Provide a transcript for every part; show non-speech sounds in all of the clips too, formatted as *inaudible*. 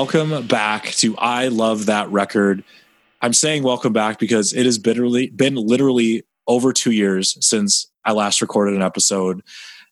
welcome back to I Love That Record. I'm saying welcome back because it has bitterly been literally over two years since I last recorded an episode.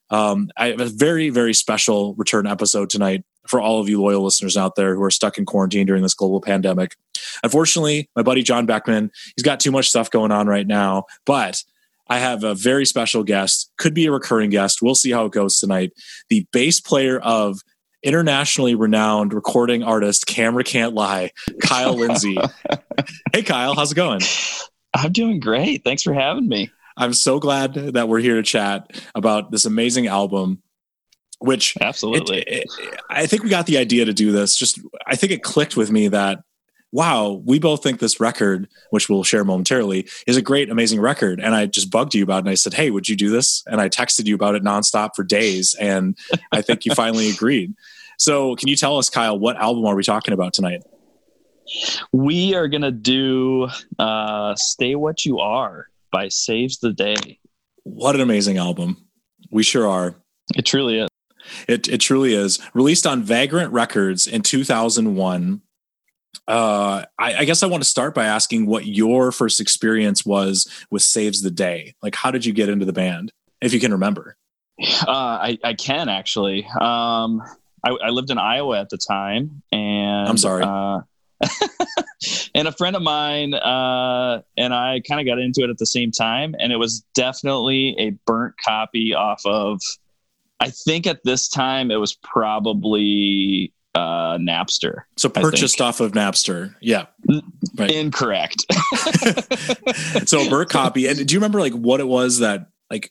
Um, I have a very, very special return episode tonight for all of you loyal listeners out there who are stuck in quarantine during this global pandemic. Unfortunately, my buddy John Beckman, he's got too much stuff going on right now, but I have a very special guest, could be a recurring guest. We'll see how it goes tonight. The bass player of internationally renowned recording artist Camera Can't Lie, Kyle Lindsay. *laughs* hey, Kyle, how's it going? I'm doing great. Thanks for having me. I'm so glad that we're here to chat about this amazing album. Which absolutely, it, it, I think we got the idea to do this. Just, I think it clicked with me that wow, we both think this record, which we'll share momentarily, is a great, amazing record. And I just bugged you about it. And I said, Hey, would you do this? And I texted you about it nonstop for days. And I think you finally *laughs* agreed. So can you tell us, Kyle, what album are we talking about tonight? We are going to do uh, Stay What You Are by Saves the Day. What an amazing album. We sure are. It truly is. It, it truly is. Released on Vagrant Records in 2001 uh, I, I, guess I want to start by asking what your first experience was with Saves the Day. Like, how did you get into the band, if you can remember? *laughs* Uh, I, I, can actually. Um, I, I, lived in Iowa at the time, and I'm sorry. Uh, *laughs* and a friend of mine uh, and I kind of got into it at the same time, and it was definitely a burnt copy off of. I think at this time it was probably uh, Napster. So purchased off of Napster. Yeah. Right. Incorrect. *laughs* *laughs* so a Burt copy. And do you remember like what it was that like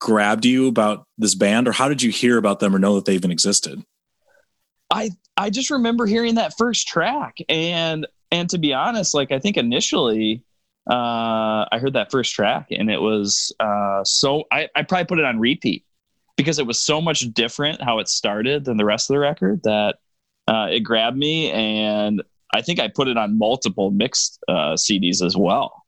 grabbed you about this band or how did you hear about them or know that they even existed? I I just remember hearing that first track and and to be honest, like I think initially uh I heard that first track and it was uh so I, I probably put it on repeat because it was so much different how it started than the rest of the record that uh, it grabbed me and I think I put it on multiple mixed uh, CDs as well.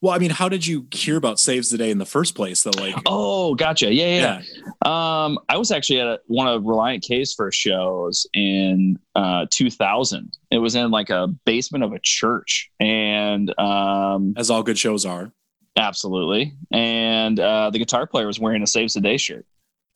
Well, I mean, how did you hear about Saves the Day in the first place? Though, like, oh, gotcha, yeah, yeah. yeah. Um, I was actually at one of Relient K's first shows in uh, 2000. It was in like a basement of a church, and um, as all good shows are, absolutely. And uh, the guitar player was wearing a Saves the Day shirt.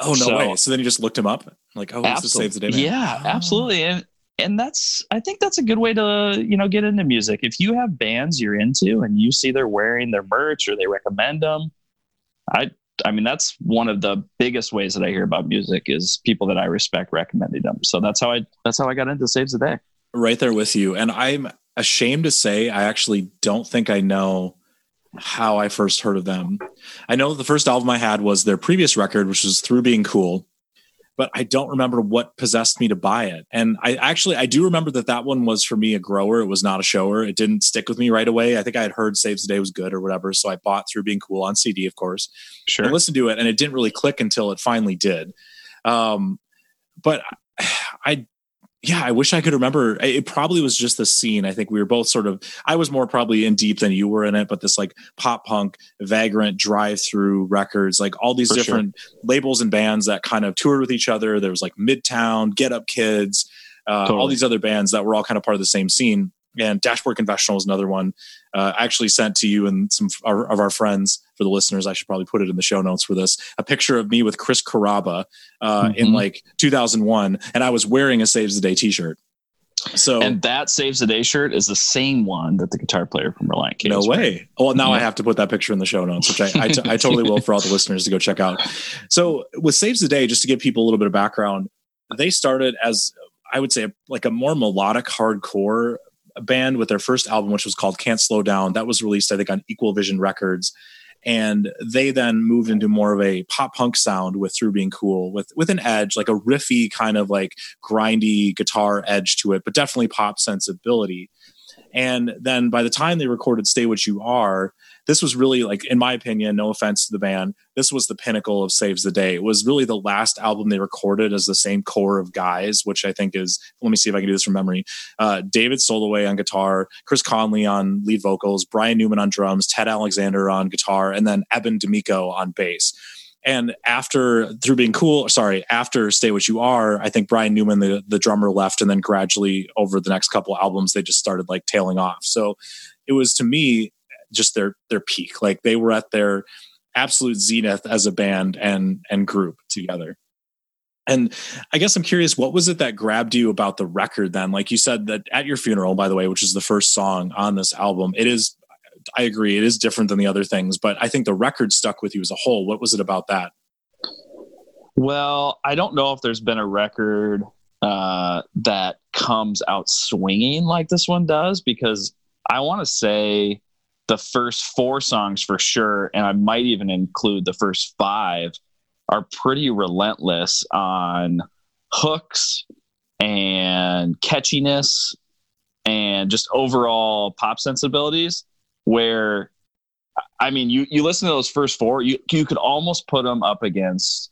Oh no so, way! So then you just looked him up, like, oh, this saves the day. Man. Yeah, oh. absolutely. And and that's I think that's a good way to you know get into music. If you have bands you're into and you see they're wearing their merch or they recommend them, I I mean that's one of the biggest ways that I hear about music is people that I respect recommending them. So that's how I that's how I got into Saves the Day. Right there with you, and I'm ashamed to say I actually don't think I know how I first heard of them. I know the first album I had was their previous record, which was Through Being Cool, but I don't remember what possessed me to buy it. And I actually I do remember that that one was for me a grower. It was not a shower. It didn't stick with me right away. I think I had heard Saves the Day was good or whatever, so I bought Through Being Cool on CD, of course. Sure. And listened to it, and it didn't really click until it finally did. Um, but I yeah, I wish I could remember. It probably was just the scene. I think we were both sort of. I was more probably in deep than you were in it, but this like pop punk, vagrant, drive through records, like all these For different sure. labels and bands that kind of toured with each other. There was like Midtown, Get Up Kids, uh, totally. all these other bands that were all kind of part of the same scene. And Dashboard Confessional is another one. Uh, actually sent to you and some of our friends for the listeners. I should probably put it in the show notes for this. A picture of me with Chris Carrabba uh, mm-hmm. in like 2001, and I was wearing a Saves the Day T-shirt. So and that Saves the Day shirt is the same one that the guitar player from Relient K. No way. Well, now yeah. I have to put that picture in the show notes, which I, I, t- I totally will for all the listeners to go check out. So with Saves the Day, just to give people a little bit of background, they started as I would say like a more melodic hardcore band with their first album, which was called Can't Slow Down. That was released, I think, on Equal Vision Records. And they then moved into more of a pop punk sound with Through Being Cool, with with an edge, like a riffy kind of like grindy guitar edge to it, but definitely pop sensibility. And then by the time they recorded Stay What You Are, this was really like, in my opinion, no offense to the band, this was the pinnacle of Saves the Day. It was really the last album they recorded as the same core of guys, which I think is, let me see if I can do this from memory. Uh, David Soloway on guitar, Chris Conley on lead vocals, Bryan Newman on drums, Ted Alexander on guitar, and then Eben D'Amico on bass and after through being cool, sorry, after Stay What You Are, I think Bryan Newman, the the drummer, left, and then gradually over the next couple albums, they just started like tailing off. So it was to me just their their peak. Like they were at their absolute zenith as a band and and group together. And I guess I'm curious, what was it that grabbed you about the record then? Like you said that at your funeral, by the way, which is the first song on this album, it is, I agree, it is different than the other things, but I think the record stuck with you as a whole. What was it about that? Well, I don't know if there's been a record uh, that comes out swinging like this one does because I want to say the first four songs for sure, and I might even include the first five are pretty relentless on hooks and catchiness and just overall pop sensibilities where I mean you you listen to those first four you you could almost put them up against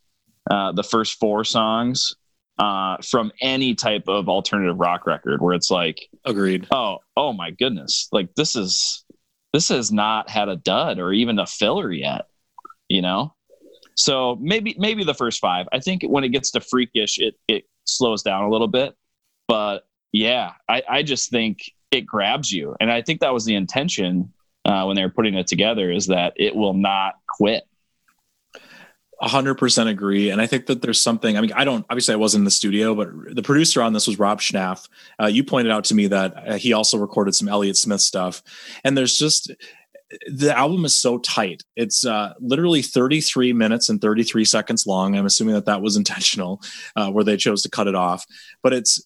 uh, the first four songs uh, from any type of alternative rock record where it's like agreed. oh oh my goodness. Like this is this has not had a dud or even a filler yet you know so maybe maybe the first five. I think when it gets to freakish, it it slows down a little bit. But yeah, I, I just think it grabs you, and I think that was the intention uh, when they were putting it together is that it will not quit. 100% agree and i think that there's something i mean i don't obviously i wasn't in the studio but the producer on this was rob schnapf uh, you pointed out to me that uh, he also recorded some elliott smith stuff and there's just the album is so tight. It's uh, literally 33 minutes and 33 seconds long. I'm assuming that that was *laughs* intentional, uh, where they chose to cut it off. But it's it,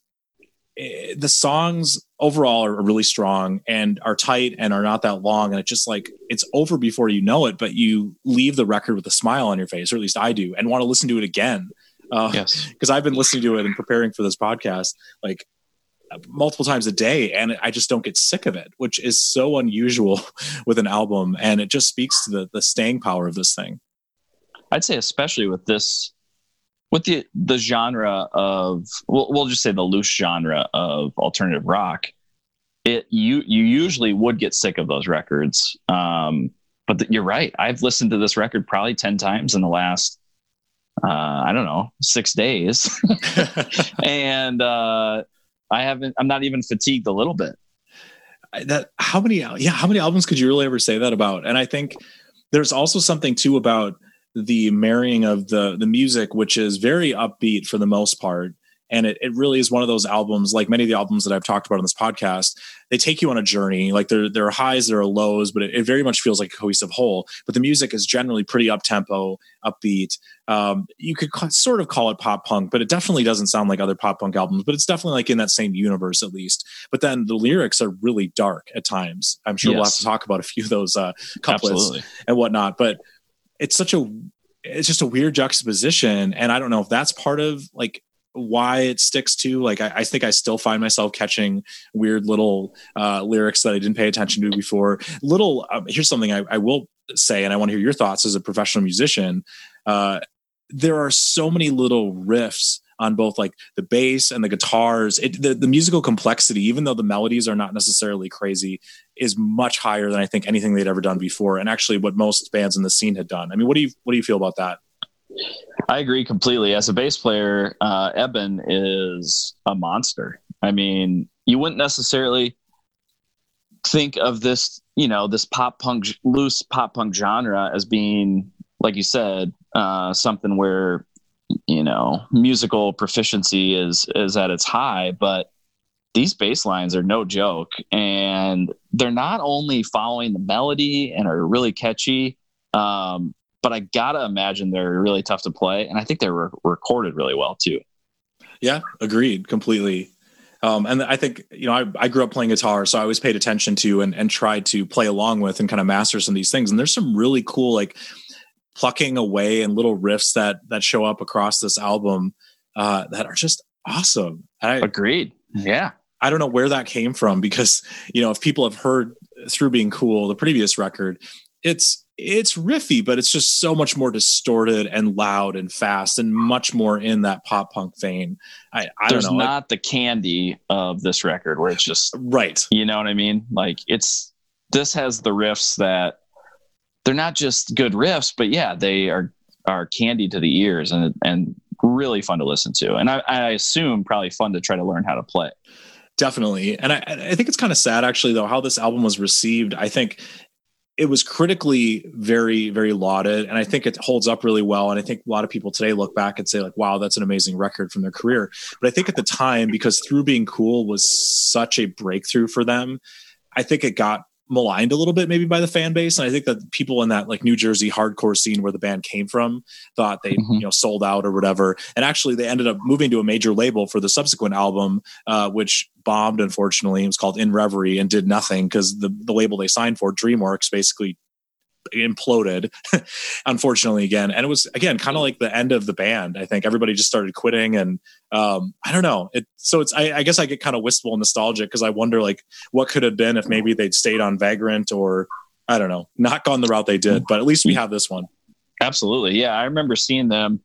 the songs overall are really strong and are tight and are not that long. And it's just like it's over before you know it, but you leave the record with a smile on your face, or at least I do, and want to listen to it again. Uh, yes, *laughs* because I've been listening to it and preparing for this podcast. Like multiple times a day and I just don't get sick of it, which is so unusual *laughs* with an album. And it just speaks to the, the staying power of this thing. I'd say, especially with this, with the, the genre of, we'll, we'll just say the loose genre of alternative rock, it, you, you usually would get sick of those records. Um, but the, you're right. I've listened to this record probably 10 times in the last, uh, I don't know, six days. *laughs* and, uh, I haven't. I'm not even fatigued a little bit. That how many? Yeah, how many albums could you really ever say that about? And I think there's also something too about the marrying of the the music, which is very upbeat for the most part, and it, it really is one of those albums like many of the albums that i've talked about on this podcast they take you on a journey. Like there, there are highs there are lows but it, it very much feels like a cohesive whole. But the music is generally pretty up tempo upbeat. Um, you could sort of call it pop punk but it definitely doesn't sound like other pop punk albums but it's definitely like in that same universe at least. But then the lyrics are really dark at times. I'm sure yes. we'll have to talk about a few of those uh, couplets Absolutely. and whatnot but it's such a it's just a weird juxtaposition. And i don't know if that's part of like why it sticks to like I, I, think i still find myself catching weird little uh, lyrics that i didn't pay attention to before. Little um, here's something I, I, will say and i want to hear your thoughts as a professional musician. Uh, there are so many little riffs on both like the bass and the guitars it, the, the musical complexity even though the melodies are not necessarily crazy is much higher than i think anything they'd ever done before and actually what most bands in the scene had done i mean what do you what do you feel about that I agree completely. As a bass player, uh, Eben is a monster. I mean, you wouldn't necessarily think of this, you know, this pop punk, loose pop punk genre as being, like you said, uh, something where, you know, musical proficiency is is at its high. But these bass lines are no joke, and they're not only following the melody and are really catchy. Um, but I gotta imagine they're really tough to play, and I think they were recorded really well too. Yeah, agreed completely. Um, and I think you know I, I, grew up playing guitar, so I always paid attention to and, and tried to play along with and kind of master some of these things. And there's some really cool like plucking away and little riffs that that show up across this album uh, that are just awesome. I, Agreed. Yeah. I don't know where that came from because you know if people have heard through being cool the previous record, it's it's riffy, but it's just so much more distorted and loud and fast and much more in that pop punk vein. I, I There's don't know. not the candy of this record where it's just right. You know what I mean? Like it's this has the riffs that they're not just good riffs, but yeah, they are are candy to the ears and and really fun to listen to. And I, I assume probably fun to try to learn how to play. Definitely. And I, I think it's kind of sad actually though how this album was received. I think it was critically very very lauded and i think it holds up really well and i think a lot of people today look back and say like wow that's an amazing record from their career but i think at the time because through being cool was such a breakthrough for them i think it got maligned a little bit maybe by the fan base. And i think that people in that like new jersey hardcore scene where the band came from thought they mm-hmm. you know sold out or whatever. And actually they ended up moving to a major label for the subsequent album uh, which bombed unfortunately. It was called in reverie and did nothing because the, the label they signed for dreamworks basically imploded *laughs* unfortunately again. And it was again kind of like the end of the band i think. Everybody just started quitting and um i don't know. It so it's i, I guess i get kind of wistful and nostalgic because i wonder like what could have been if maybe they'd stayed on vagrant or i don't know not gone the route they did but at least we have this one. Absolutely. Yeah i remember seeing them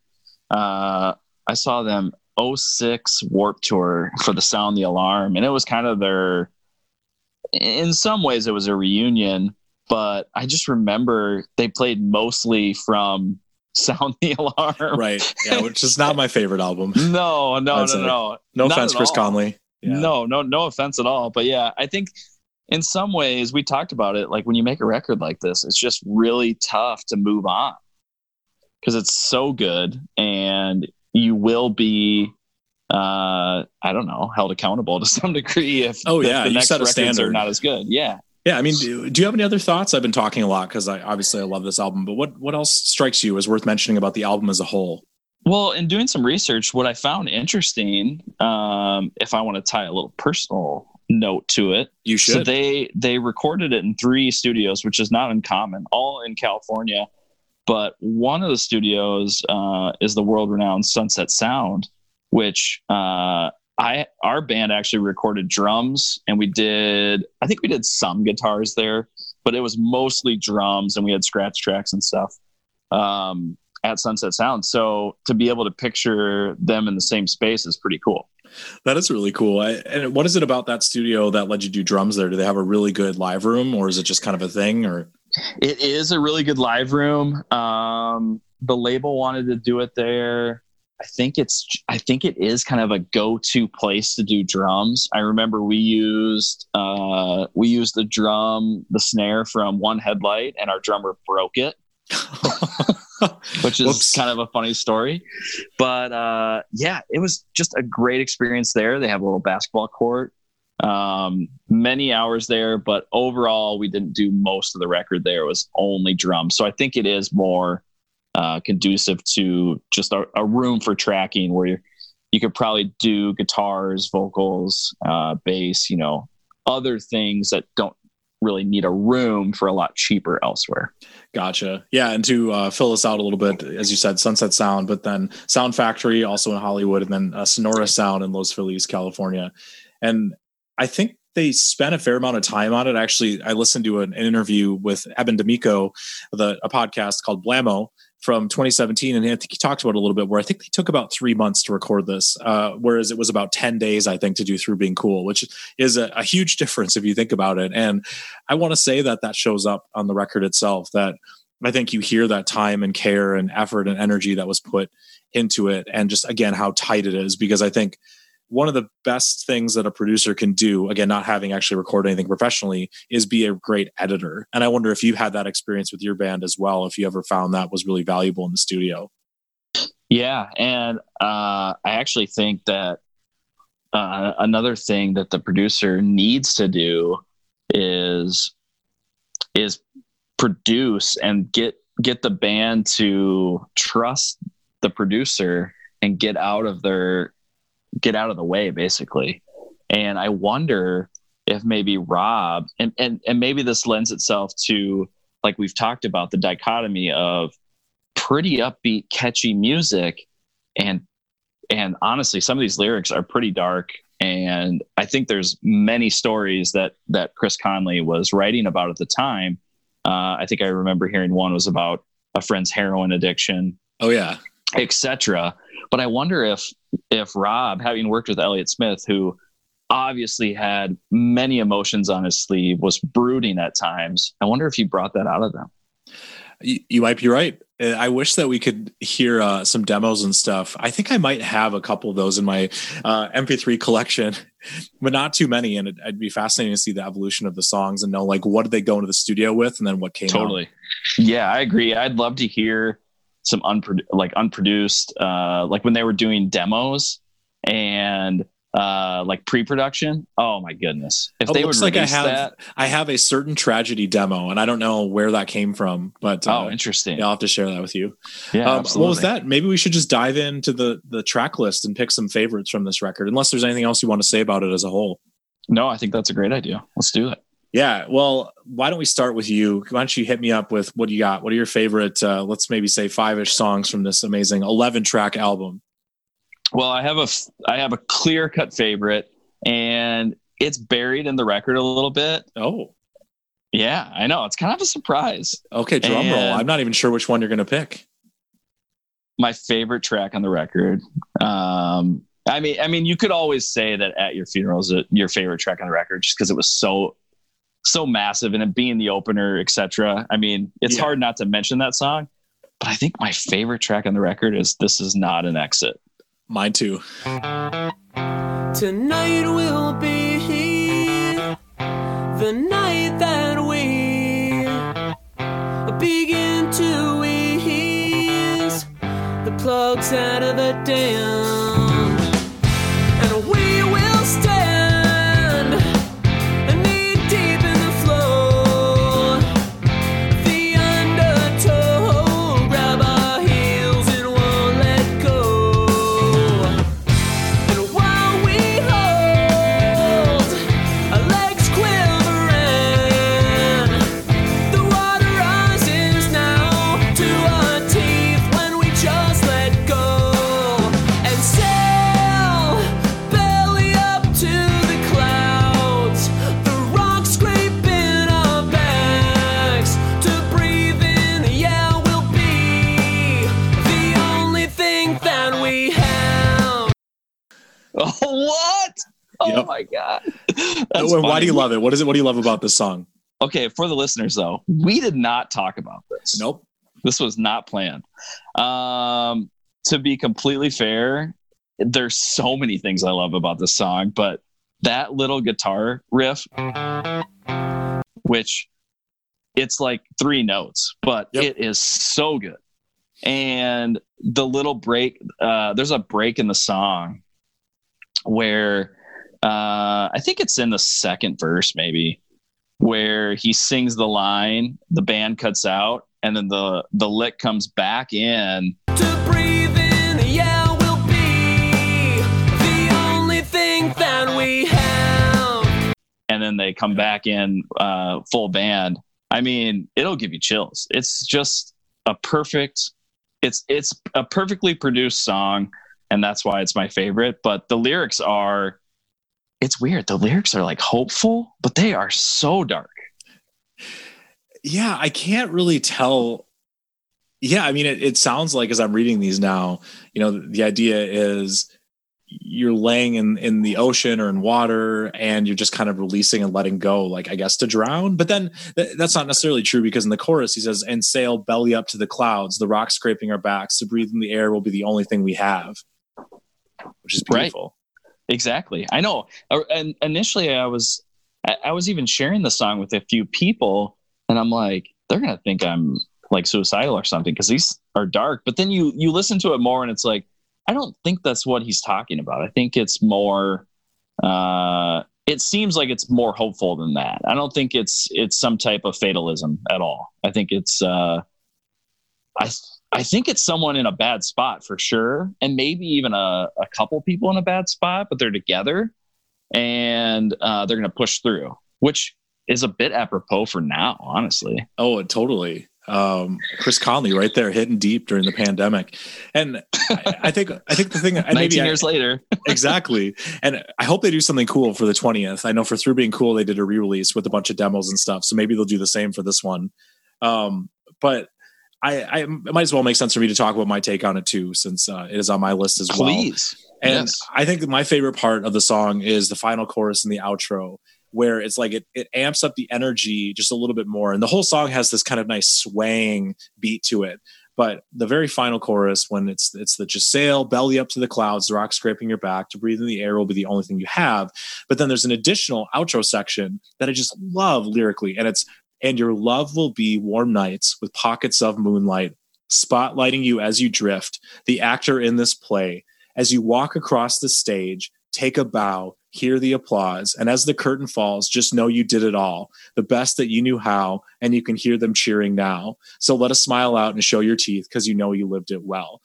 uh i saw them 06 warp tour for the sound the alarm and it was kind of their in some ways it was a reunion but I just remember they played mostly from *laughs* Sound the Alarm. Right. Yeah, which is not my favorite album. *laughs* no, no, no, no. No offense, Chris all. Conley. Yeah. No, no, no offense at all. But yeah, I think in some ways we talked about it. Like when you make a record like this, it's just really tough to move on because it's so good and you will be uh i don't know held accountable *laughs* to some degree if oh yeah the, the next records standard. are not as good yeah yeah, I mean, do, do, you have any other thoughts? I've been talking a lot because I obviously I love this album, but what what else strikes you as worth mentioning about the album as a whole? Well, in doing some research, what I found interesting, um, if I want to tie a little personal note to it, you should. So they they recorded it in three studios, which is not uncommon, all in California. But one of the studios uh, is the world renowned Sunset Sound, which uh, I our band actually recorded drums and we did I think we did some guitars there, but it was mostly drums and we had scratch tracks and stuff um, at Sunset Sound. So to be able to picture them in the same space is pretty cool. That is really cool. I, and what is it about that studio that led you to do drums there? Do they have a really good live room or is it just kind of a thing or it is a really good live room. Um, the label wanted to do it there. I think it's I think it is kind of a go-to place to do drums. I remember we used uh, we used the drum the snare from One Headlight and our drummer broke it. *laughs* which is Whoops. kind of a funny story. But uh, yeah, it was just a great experience there. They have a little basketball court, um, many hours there, but overall, we didn't do most of the record there. It was only drums. So I think it is more uh, conducive to just a, a, room for tracking where you could probably do guitars, vocals, uh, bass, you know, other things that don't really need a room for a lot cheaper elsewhere. Gotcha. Yeah, and to uh, fill us out a little bit, as you said, Sunset Sound, but then Sound Factory also in Hollywood, and then uh, Sonora Sound in Los Feliz, California. And I think they spent a fair amount of time on it. Actually, I listened to an, an interview with Eben D'Amico, the, a podcast called Blammo, from 2017, and I think he talked about a little bit. Where I think they took about three months to record this, uh, whereas it was about 10 days, I think, to do through being cool, which is a, a huge difference if you think about it. And I want to say that that shows up on the record itself. That I think you hear that time and care and effort and energy that was put into it, and just again how tight it is. Because I think one of the best things that a producer can do, again, not having actually recorded anything professionally, is be a great editor. And I wonder if you had that experience with your band as well, if you ever found that was really valuable in the studio. Yeah. And uh, I actually think that uh, another thing that the producer needs to do is is produce and get get the band to trust the producer and get out of their get out of the way basically. And i wonder if maybe rob and and, and maybe this lends itself to like we've talked about the dichotomy of pretty upbeat catchy music and and honestly some of these lyrics are pretty dark. And i think there's many stories that that chris conley was writing about at the time. Uh, i think i remember hearing one was about a friend's heroin addiction. Oh yeah etc but I wonder if if Rob, having worked with Elliott Smith, who obviously had many emotions on his sleeve, was brooding at times. I wonder if he brought that out of them. You, you might be right. Uh, I wish that we could hear uh, some demos and stuff. I think I might have a couple of those in my uh, MP3 collection, *laughs* but not too many. And it, would be fascinating to see the evolution of the songs and know like what did they go into the studio with, and then what came. Totally. Out. Yeah, I agree. I'd love to hear some unproduced, like unproduced, uh, like when they were doing demos and uh, like pre-production. Oh my goodness! If it they would like I have that, I have a certain tragedy demo, and I don't know where that came from, but uh, oh, interesting. Yeah, I'll have to share that with you. Yeah, um, what was that? Maybe we should just dive into the the track list and pick some favorites from this record. Unless there's anything else you want to say about it as a whole. No, I think that's a great idea. Let's do it. Yeah. Well, why don't we start with you? Why don't you hit me up with what you got? What are your favorite, uh, let's maybe say five ish songs from this amazing 11 track album? Well, I have a I have a clear cut favorite, and it's buried in the record a little bit. Oh, yeah, I know. It's kind of a surprise. Okay, drum and roll. I'm not even sure which one you're going to pick. My favorite track on the record. Um, I mean, I mean, you could always say that at your funeral is your favorite track on the record, just because it was so, so massive, and it being the opener, etc. I mean, it's yeah. hard not to mention that song. But I think my favorite track on the record is "This Is Not an Exit." Mine too. Tonight will be the night that we begin to ease the plugs out of the dam. My god! *laughs* Why do you love it? What is it? What do you love about this song? Okay, for the listeners though, we did not talk about this. Nope, this was not planned. Um, to be completely fair, there's so many things I love about this song, but that little guitar riff, which it's like three notes, but yep. it is so good. And the little break, uh, there's a break in the song where uh, I think it's in the second verse, maybe, where he sings the line, the band cuts out, and then the the lick comes back in. To breathe in, yeah, will be the only thing that we have. And then they come back in uh, full band. I mean, it'll give you chills. It's just a perfect. It's it's a perfectly produced song, and that's why it's my favorite. But the lyrics are it's weird. The lyrics are like hopeful, but they are so dark. Yeah, I can't really tell. Yeah, I mean, it, it sounds like as I'm reading these now, you know, the, the idea is you're laying in in the ocean or in water and you're just kind of releasing and letting go like i guess to drown but then th- that's not necessarily true because in the chorus he says and sail belly up to the clouds the rocks scraping our backs to breathe in the air will be the only thing we have which is beautiful Exactly. I know. Uh, and initially, I was I was even sharing the song with a few people, and I'm like, they're gonna think I'm like suicidal or something because these are dark. But then you you listen to it more, and it's like, I don't think that's what he's talking about. I think it's more. Uh, it seems like it's more hopeful than that. I don't think it's it's some type of fatalism at all. I think it's. Uh, I I think it's someone in a bad spot for sure, and maybe even a, a couple people in a bad spot, but they're together and uh, they're going to push through, which is a bit apropos for now, honestly. Oh, totally. Um, Chris Conley right there hitting deep during the pandemic. And I, I think, I think the thing, 19 maybe years I, later. *laughs* exactly. And I hope they do something cool for the 20th. I know for through being cool, they did a re-release with a bunch of demos and stuff. So maybe they'll do the same for this one. Um, but I, I, it might as well make sense for me to talk about my take on it too, since uh, it is on my list as well. Please. And yes. I think my favorite part of the song is the final chorus and the outro, where it's like it, it amps up the energy just a little bit more. And the whole song has this kind of nice swaying beat to it. But the very final chorus, when it's it's the just sail belly up to the clouds, the rock scraping your back, to breathe in the air will be the only thing you have. But then there's an additional outro section that I just love lyrically, and it's and your love will be warm nights with pockets of moonlight, spotlighting you as you drift, the actor in this play. As you walk across the stage, take a bow, hear the applause, and as the curtain falls, just know you did it all, the best that you knew how, and you can hear them cheering now. So let us smile out and show your teeth because you know you lived it well.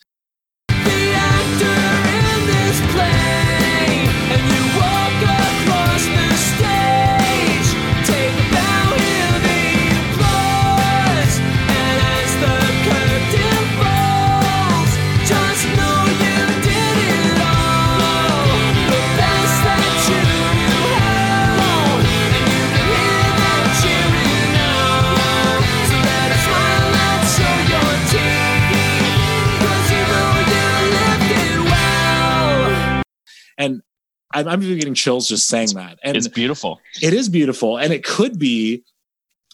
I'm, I'm even getting chills just saying that. And it's beautiful. it is beautiful and it could be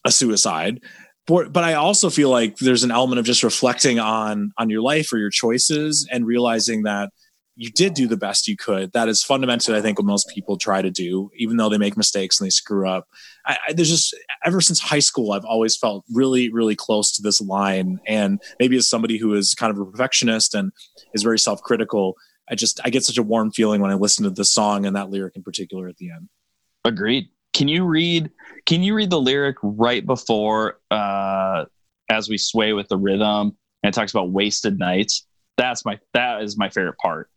a suicide but, but i also feel like there's an element of just reflecting on on your life or your choices and realizing that you did do the best you could that is fundamentally i think what most people try to do even though they make mistakes and they screw up I, I, there's just ever since high school i've always felt really really close to this line and maybe as somebody who is kind of a perfectionist and is very self-critical i just i get such a warm feeling when i listen to the song and that lyric in particular at the end Agreed. Can you read? Can you read the lyric right before uh, "As we sway with the rhythm"? And it talks about wasted nights. That's my that is my favorite part.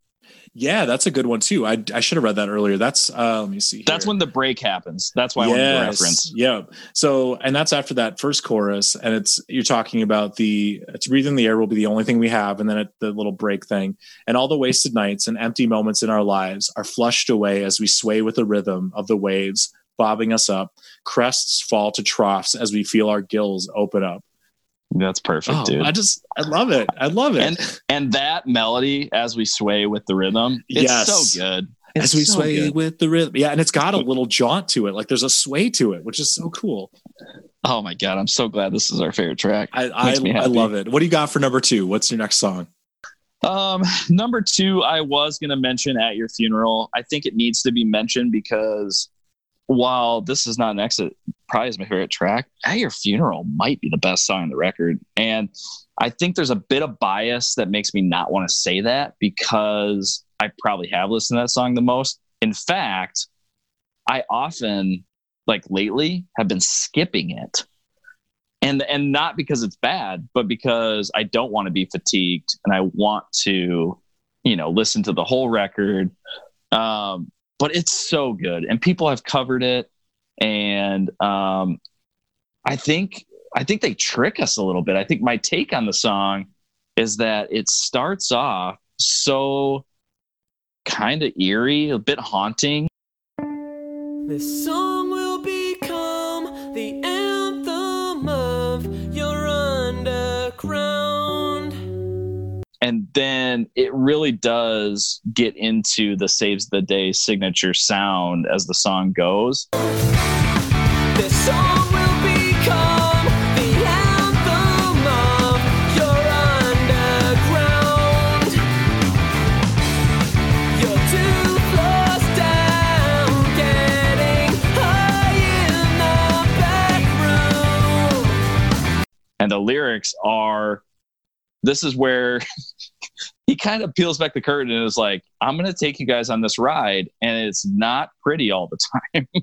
Yeah, that's a good one too. I, I should have read that earlier. That's uh, let me see. That's when the break happens. That's why I wanted to reference. Yeah. So, and that's after that first chorus, and it's you're talking about the to breathe in the air will be the only thing we have, and then it, the little break thing, and all the wasted nights and empty moments in our lives are flushed away as we sway with the rhythm of the waves bobbing us up. Crests fall to troughs as we feel our gills open up. That's perfect, Oh, dude. I just I love it. I love it. and and that melody as we sway with the rhythm, it's Yes. so good. It's as we so sway good. with the rhythm, yeah, and it's got a little jaunt to it. Like there's a sway to it, which is so cool. Oh my god, I'm so glad this is our favorite track. I I, I love it. What do you got for number two? What's your next song? Um, number two, I was going to mention at your funeral. I think it needs to be mentioned because while this is not an exit, probably is my favorite track. At your funeral might be the best song on the record, and I think there's a bit of bias that makes me not want to say that because I probably have listened to that song the most. In fact, I often, like lately, have been skipping it and and not because it's bad but because i don't want to be fatigued and i want to you know listen to the whole record um but it's so good and people have covered it and um i think i think they trick us a little bit. I think my take on the song is that it starts off so kind of eerie a bit haunting. This song then it really does get into the saves the day signature sound as the song goes This song will become the anthem of your underground. You're two floors down, getting high in the back room. and the lyrics are this is where *laughs* he kind of peels back the curtain and is like i'm going to take you guys on this ride and it's not pretty all the time *laughs*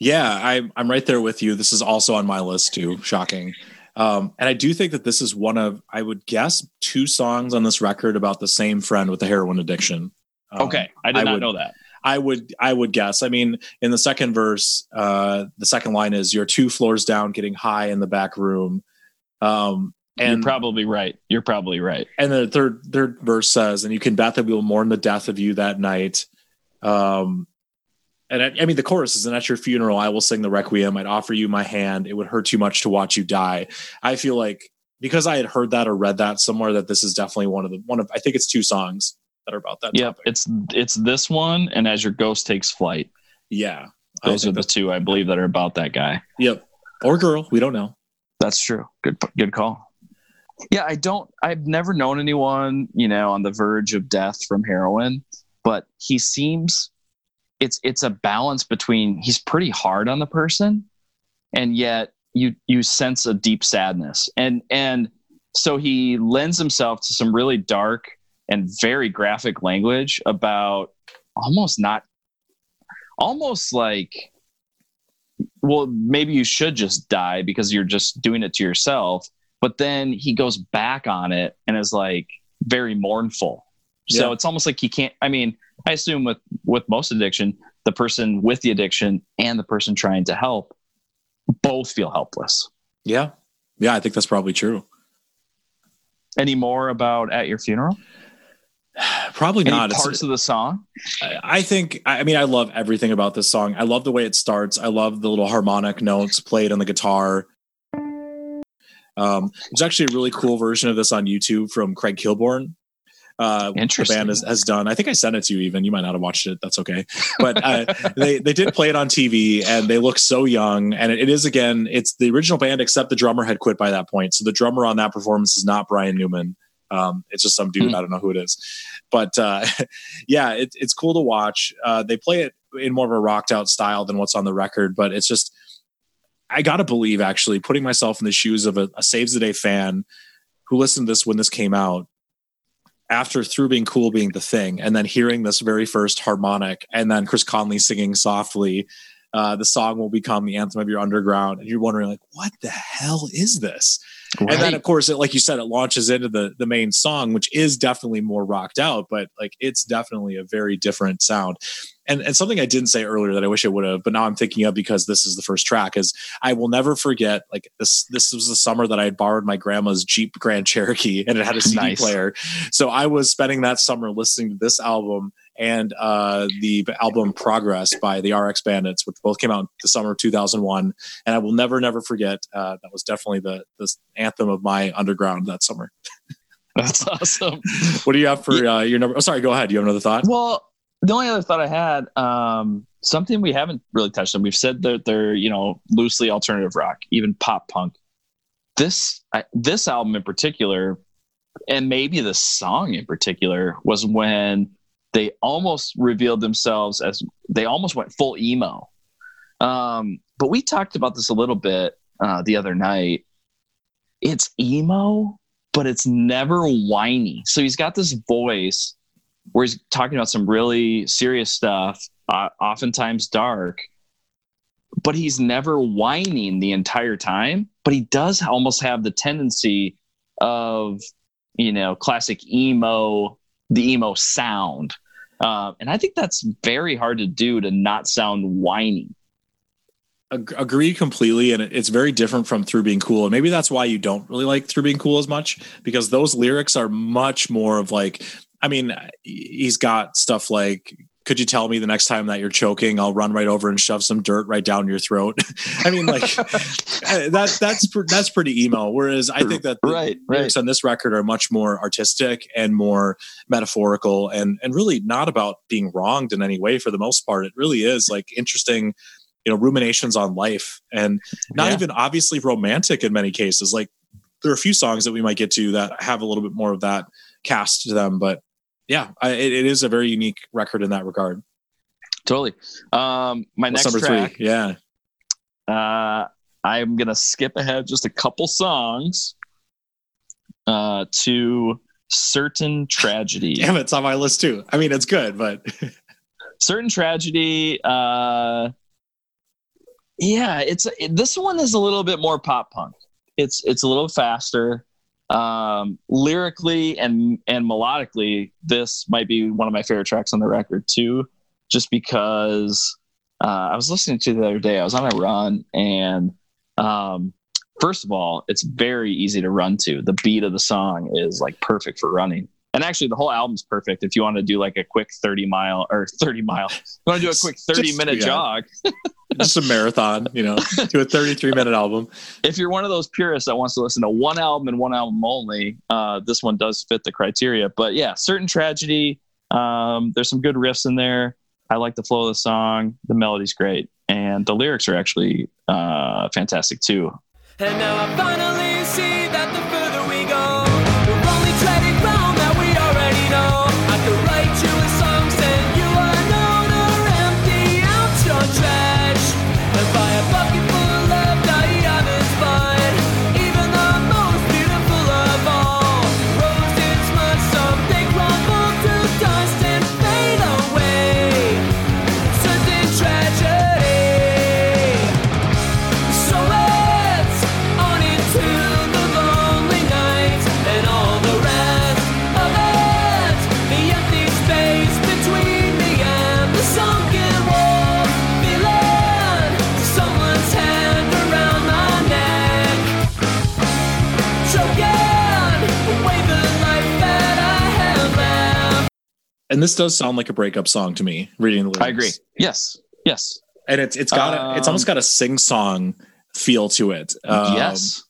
Yeah, I'm I'm right there with you. This is also on my list too. Shocking. Um, and I do think that this is one of I would guess two songs on this record about the same friend with a heroin addiction. Um, okay i did I not would- know that I would I would guess. I mean, in the second verse, uh, the second line is "You're two floors down, getting high in the back room," um, you're and probably right you're probably right and the third third verse says, "And you can bet that we will mourn the death of you that night." Um, and I, I mean, the chorus is, "And at your funeral, I will sing the requiem. I'd offer you my hand. It would hurt too much to watch you die." I feel like because I had heard that or read that somewhere that this is definitely one of the one of I think it's two songs that are about that. yep it's it's this one and as your ghost takes flight Yeah. Those are the two I believe that are about that guy. Yep. Or girl. We don't know. That's true. Good good call. Yeah, I don't I've never known anyone, you know, on the verge of death from heroin, but he seems it's it's a balance between he's pretty hard on the person and yet you you sense a deep sadness. And and so he lends himself to some really dark and very graphic language about almost not almost like well maybe you should just die because you're just doing it to yourself but then he goes back on it and is like very mournful so Yeah. it's almost like he can't i mean i assume with with most addiction the person with the addiction and the person trying to help both feel helpless Yeah. Yeah. I think that's probably true. any more about at your funeral *sighs* Probably any not. It's- parts of the song I think I mean I love everything about this song. I love the way it starts. I love the little harmonic notes played on the guitar. Um, there's actually a really cool version of this on YouTube from Craig Kilborn. Uh, the band has, has done. I think I sent it to you. Even you might not have watched it. That's okay. But uh, *laughs* they they did play it on TV, and they look so young. And it, it is again, it's the original band, except the drummer had quit by that point. So the drummer on that performance is not Bryan Newman. Um, it's just some dude. Hmm. I don't know who it is, but uh, *laughs* yeah, it, it's cool to watch. Uh, they play it in more of a rocked out style than what's on the record, but it's just I gotta believe actually putting myself in the shoes of a, a Saves the Day fan who listened to this when this came out after through being cool being the thing and then hearing this very first harmonic and then chris conley singing softly uh, the song will become the anthem of your underground and you're wondering like what the hell is this and then of course it like you said it launches into the the main song which is definitely more rocked out but like it's definitely a very different sound. And and something i didn't say earlier that i wish i would have but now i'm thinking of because this is the first track is i will never forget like this this was the summer that i had borrowed my grandma's jeep grand cherokee and it had a cd *laughs* Nice. player. So i was spending that summer listening to this album and uh, the album progress by the rx bandits which both came out in the summer of 2001 and I will never, never forget. Uh, that was definitely the the anthem of my underground that summer. *laughs* that's awesome What do you have for uh, your number? Oh, sorry, go ahead. You have another thought? Well, the only other thought I had, um, something we haven't really touched on. We've said that they're you know loosely alternative rock, even pop punk. This I, this album in particular, and maybe the song in particular, was when they almost revealed themselves as they almost went full emo. Um, but we talked about this a little bit uh, the other night. It's emo, but it's never whiny. So he's got this voice where he's talking about some really serious stuff, uh, oftentimes dark, but he's never whining the entire time. But he does almost have the tendency of, you know, classic emo, the emo sound. Uh, and I think that's very hard to do to not sound whiny. Ag- agree completely, and it's very different from "Through Being Cool." And maybe that's why you don't really like "Through Being Cool" as much because those lyrics are much more of like. I mean, he's got stuff like. Could you tell me the next time that you're choking, I'll run right over and shove some dirt right down your throat? *laughs* I mean, like *laughs* that. That's that's pretty emo. Whereas I think that the, Right, lyrics on this record are much more artistic and more metaphorical and and really not about being wronged in any way for the most part it really is like interesting you know ruminations on life and not Yeah. even obviously romantic in many cases like there are a few songs that we might get to that have a little bit more of that cast to them but yeah I, it, it is a very unique record in that regard Totally. Um, my What's next number track, three yeah uh, I'm gonna skip ahead just a couple songs uh, to certain tragedy. damn it's on my list too i mean it's good but *laughs* certain tragedy. Uh, yeah, it's it, this one is a little bit more pop punk. It's it's a little faster. Um, lyrically and and melodically, this might be one of my favorite tracks on the record too. Just because uh, I was listening to it the other day, I was on a run, and um, first of all, it's very easy to run to. The beat of the song is like perfect for running. And actually, the whole album's perfect if you want to do like a quick 30 mile or 30 mile. You want to do a quick 30 Just- minute yeah. jog. *laughs* just a marathon you know to a 33 minute album If you're one of those purists that wants to listen to one album and one album only, uh, this one does fit the criteria. But yeah, certain tragedy. Um, there's some good riffs in there. I like the flow of the song. The melody's great, and the lyrics are actually uh, fantastic too. and this does sound like a breakup song to me. Reading the lyrics, I agree. Yes, yes, and it's it's got um, a, it's almost got a sing song feel to it. Um, yes.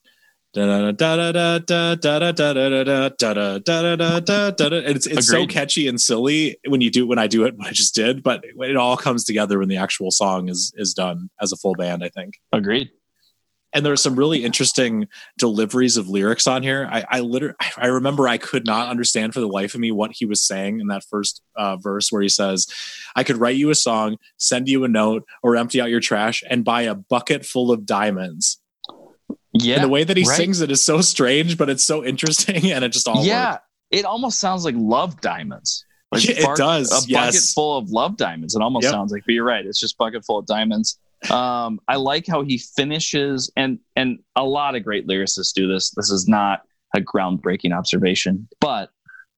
It's it's so catchy and silly when you do when I do it what I just did, but it all comes together when the actual song is is done as a full band. I think. Agreed. And there are some really interesting deliveries of lyrics on here. I I literally I remember I could not understand for the life of me what he was saying in that first uh, verse where he says, "I could write you a song, send you a note, or empty out your trash and buy a bucket full of diamonds." Yeah. and the way that he right. sings it is so strange, but it's so interesting, *laughs* and it just all yeah, works. it almost sounds like love diamonds. Like Yeah, *laughs* it does, A bucket yes. full of love diamonds. It almost Yep. sounds like, but you're right. It's just bucket full of diamonds. Um, I like how he finishes, and and a lot of great lyricists do this. This is not a groundbreaking observation, but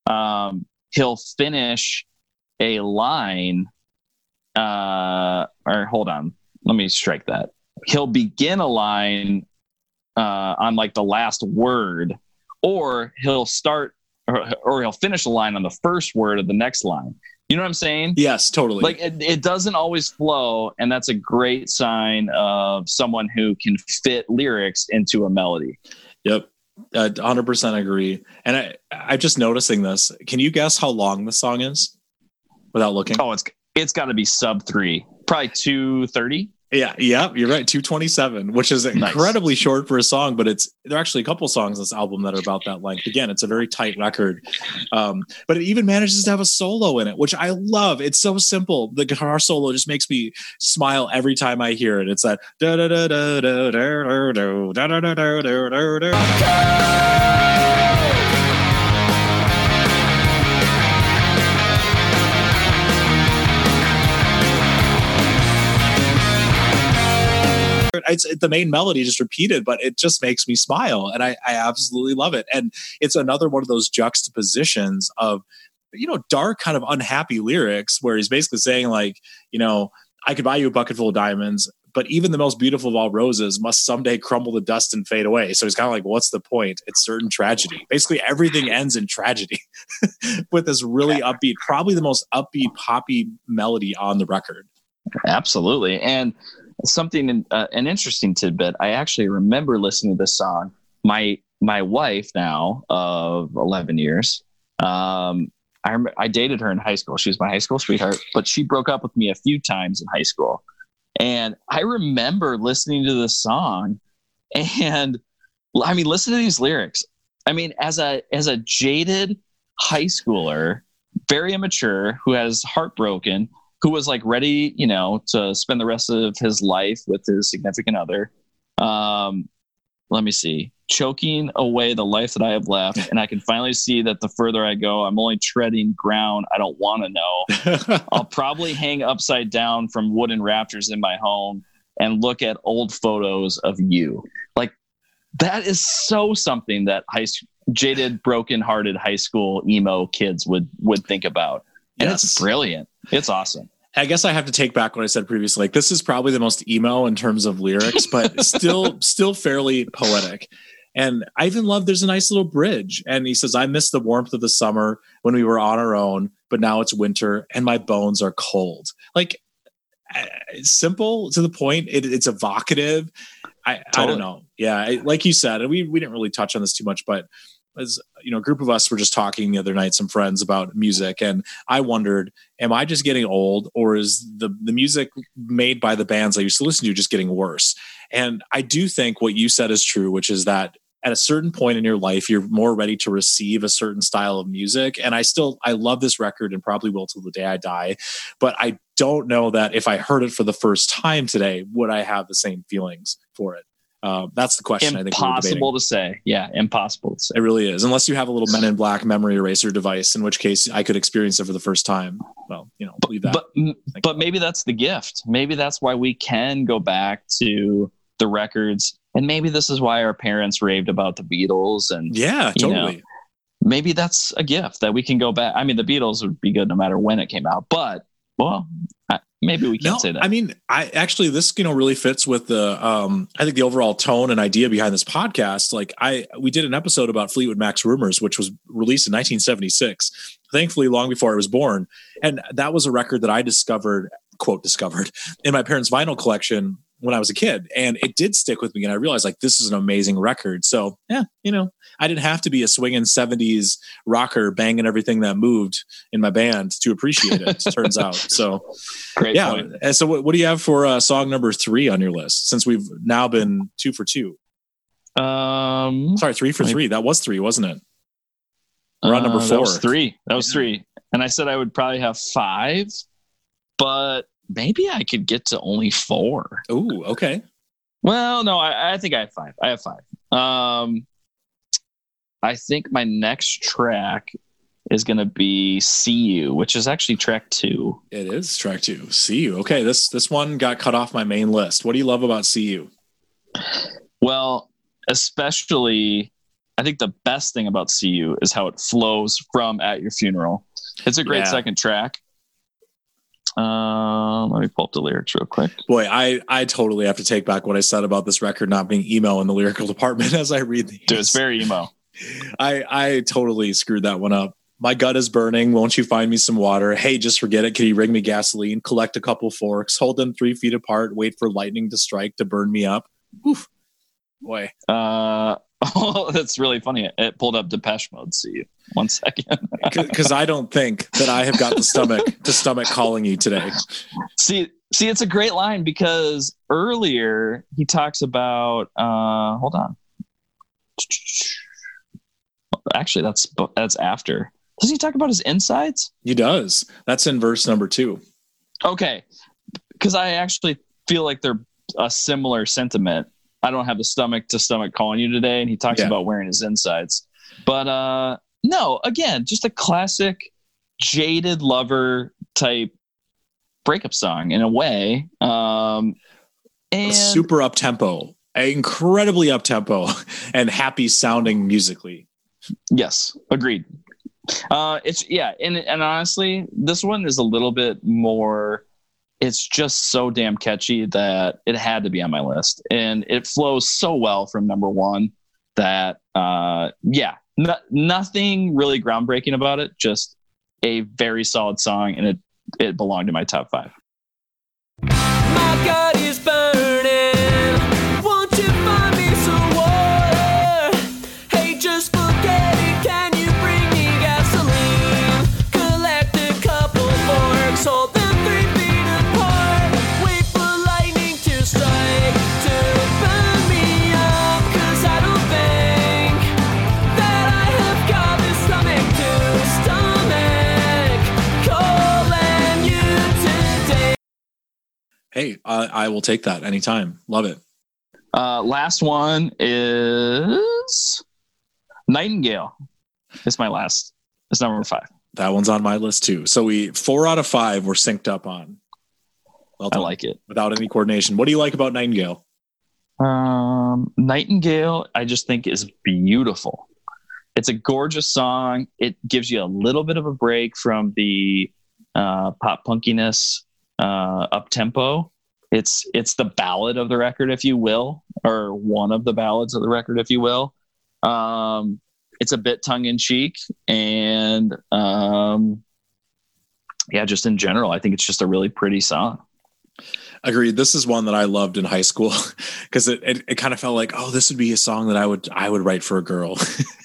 um, he'll finish a line. Uh, or hold on, let me strike that. He'll begin a line uh, on like the last word, or he'll start, or, or he'll finish a line on the first word of the next line. You know what I'm saying? Yes, totally. Like it, it doesn't always flow, and that's a great sign of someone who can fit lyrics into a melody. yep, hundred percent agree. And I, I'm just noticing this. Can you guess how long the song is, without looking? Oh, it's it's got to be sub three, probably two thirty. Yeah, yeah, you're right. 227, which is incredibly short for a song, but it's there are actually a couple songs on this album that are about that length. Again, it's a very tight record. Um, but it even manages to have a solo in it, which I love. It's so simple. The guitar solo just makes me smile every time I hear it. It's that da da da da da da da da da da da da da da. It's the main melody just repeated, but it just makes me smile, and I, I absolutely love it. And it's another one of those juxtapositions of you know dark, kind of unhappy lyrics where he's basically saying like, you know, I could buy you a bucket full of diamonds, but even the most beautiful of all roses must someday crumble to dust and fade away. So he's kind of like, what's the point? It's certain tragedy. Basically, everything ends in tragedy *laughs* with this really upbeat, probably the most upbeat poppy melody on the record. Absolutely, and something uh, an interesting tidbit. I actually remember listening to this song. My my wife now of eleven years. Um, I I dated her in high school. She was my high school sweetheart, but she broke up with me a few times in high school. And I remember listening to this song, and I mean, listen to these lyrics. I mean, as a as a jaded high schooler, very immature, who has heartbroken, who was like ready, you know, to spend the rest of his life with his significant other. Um, let me see, choking away the life that I have left, and I can finally see that the further I go, I'm only treading ground I don't want to know. *laughs* I'll probably hang upside down from wooden rafters in my home and look at old photos of you. Like that is so something that high jaded, broken-hearted high school emo kids would would think about. And it's brilliant. It's awesome. I guess I have to take back what I said previously. Like this is probably the most emo in terms of lyrics, but *laughs* still still fairly poetic. And I even love there's a nice little bridge. And he says, I miss the warmth of the summer when we were on our own, but now it's winter and my bones are cold. Like simple to the point. It, it's evocative. I, I don't know. Yeah. I, like you said, and we, we didn't really touch on this too much, but as you know, a group of us were just talking the other night, some friends about music, and I wondered, am I just getting old, or is the the music made by the bands I used to listen to just getting worse? And I do think what you said is true, which is that at a certain point in your life you're more ready to receive a certain style of music. And i still i love this record and probably will till the day i die. But i don't know that if i heard it for the first time today would i have the same feelings for it uh, that's the question i think we're. Impossible to say. Yeah, impossible to say. it really is unless you have a little men in black memory eraser device in which case i could experience it for the first time well you know leave that But but maybe that's the gift. Maybe that's why we can go back to the records, and maybe this is why our parents raved about the Beatles, and yeah you know, totally maybe that's a gift that we can go back. I mean, the Beatles would be good no matter when it came out, but well, I- maybe we can't no, say that. I mean, I actually this you know really fits with the um I think the overall tone and idea behind this podcast. Like I we did an episode about Fleetwood Mac's Rumours, which was released in 1976, thankfully long before I was born, and that was a record that I discovered quote discovered in my parents' vinyl collection when I was a kid, and it did stick with me. And I realized like this is an amazing record. So yeah, you know, I didn't have to be a swinging 70s rocker banging everything that moved in my band to appreciate it. turns out so *laughs* Great yeah. point. And so, what, what do you have for uh, song number three on your list? Since we've now been two for two, Um, sorry, three for three. That was three, wasn't it? We're on number Uh, That was four. three. That was three. And I said I would probably have five, but maybe I could get to only four. Ooh, okay. Well, no, I, I think I have five. I have five. Um, I think my next track is going to be "See You," which is actually track two. It is track two. See you. Okay, this this one got cut off my main list. What do you love about See You? Well, especially, I think the best thing about "See You" is how it flows from "At Your Funeral." It's a great Yeah. second track. Um, let me pull up the lyrics real quick. Boy, I I totally have to take back what I said about this record not being emo in the lyrical *laughs* department as I read these. Dude, it's very emo. *laughs* I I totally screwed that one up. My gut is burning. Won't you find me some water? Hey, just forget it. Can you ring me gasoline? Collect a couple forks. Hold them three feet apart. Wait for lightning to strike to burn me up. Oof. Boy. Uh, oh, *laughs* that's really funny. It, pulled up Depeche Mode. See you. One second. *laughs* Because I don't think that I have got the stomach to stomach calling you today. see, see, it's a great line because earlier he talks about. Uh, hold on. Actually, that's that's after. Does he talk about his insides? He does. That's in verse number two. Okay, because I actually feel like they're a similar sentiment. I don't have the stomach to stomach calling you today, and he talks Yeah. about wearing his insides. But uh no, again, just a classic jaded lover type breakup song in a way. Um and Super up tempo, incredibly up tempo, *laughs* and happy sounding musically. Yes, agreed. Uh, it's yeah, and and honestly, this one is a little bit more. It's just so damn catchy that it had to be on my list, and it flows so well from number one that uh, yeah, no, nothing really groundbreaking about it. Just a very solid song, and it it belonged to my top five. Hey, I, I will take that anytime. Love it. Uh, last one is Nightingale. It's my last. It's number five. That one's on my list too. So we four out of five we're synced up on. Well I like it. without any coordination. What do you like about Nightingale? Um, Nightingale, I just think is beautiful. It's a gorgeous song. It gives you a little bit of a break from the uh, pop punkiness, uh, up tempo. It's it's the ballad of the record, if you will, or one of the ballads of the record, if you will. Um, it's a bit tongue in cheek, and um, yeah, just in general, I think it's just a really pretty song. Agreed. This is one that I loved in high school *laughs* because it, it, it kind of felt like, oh, this would be a song that I would I would write for a girl. *laughs*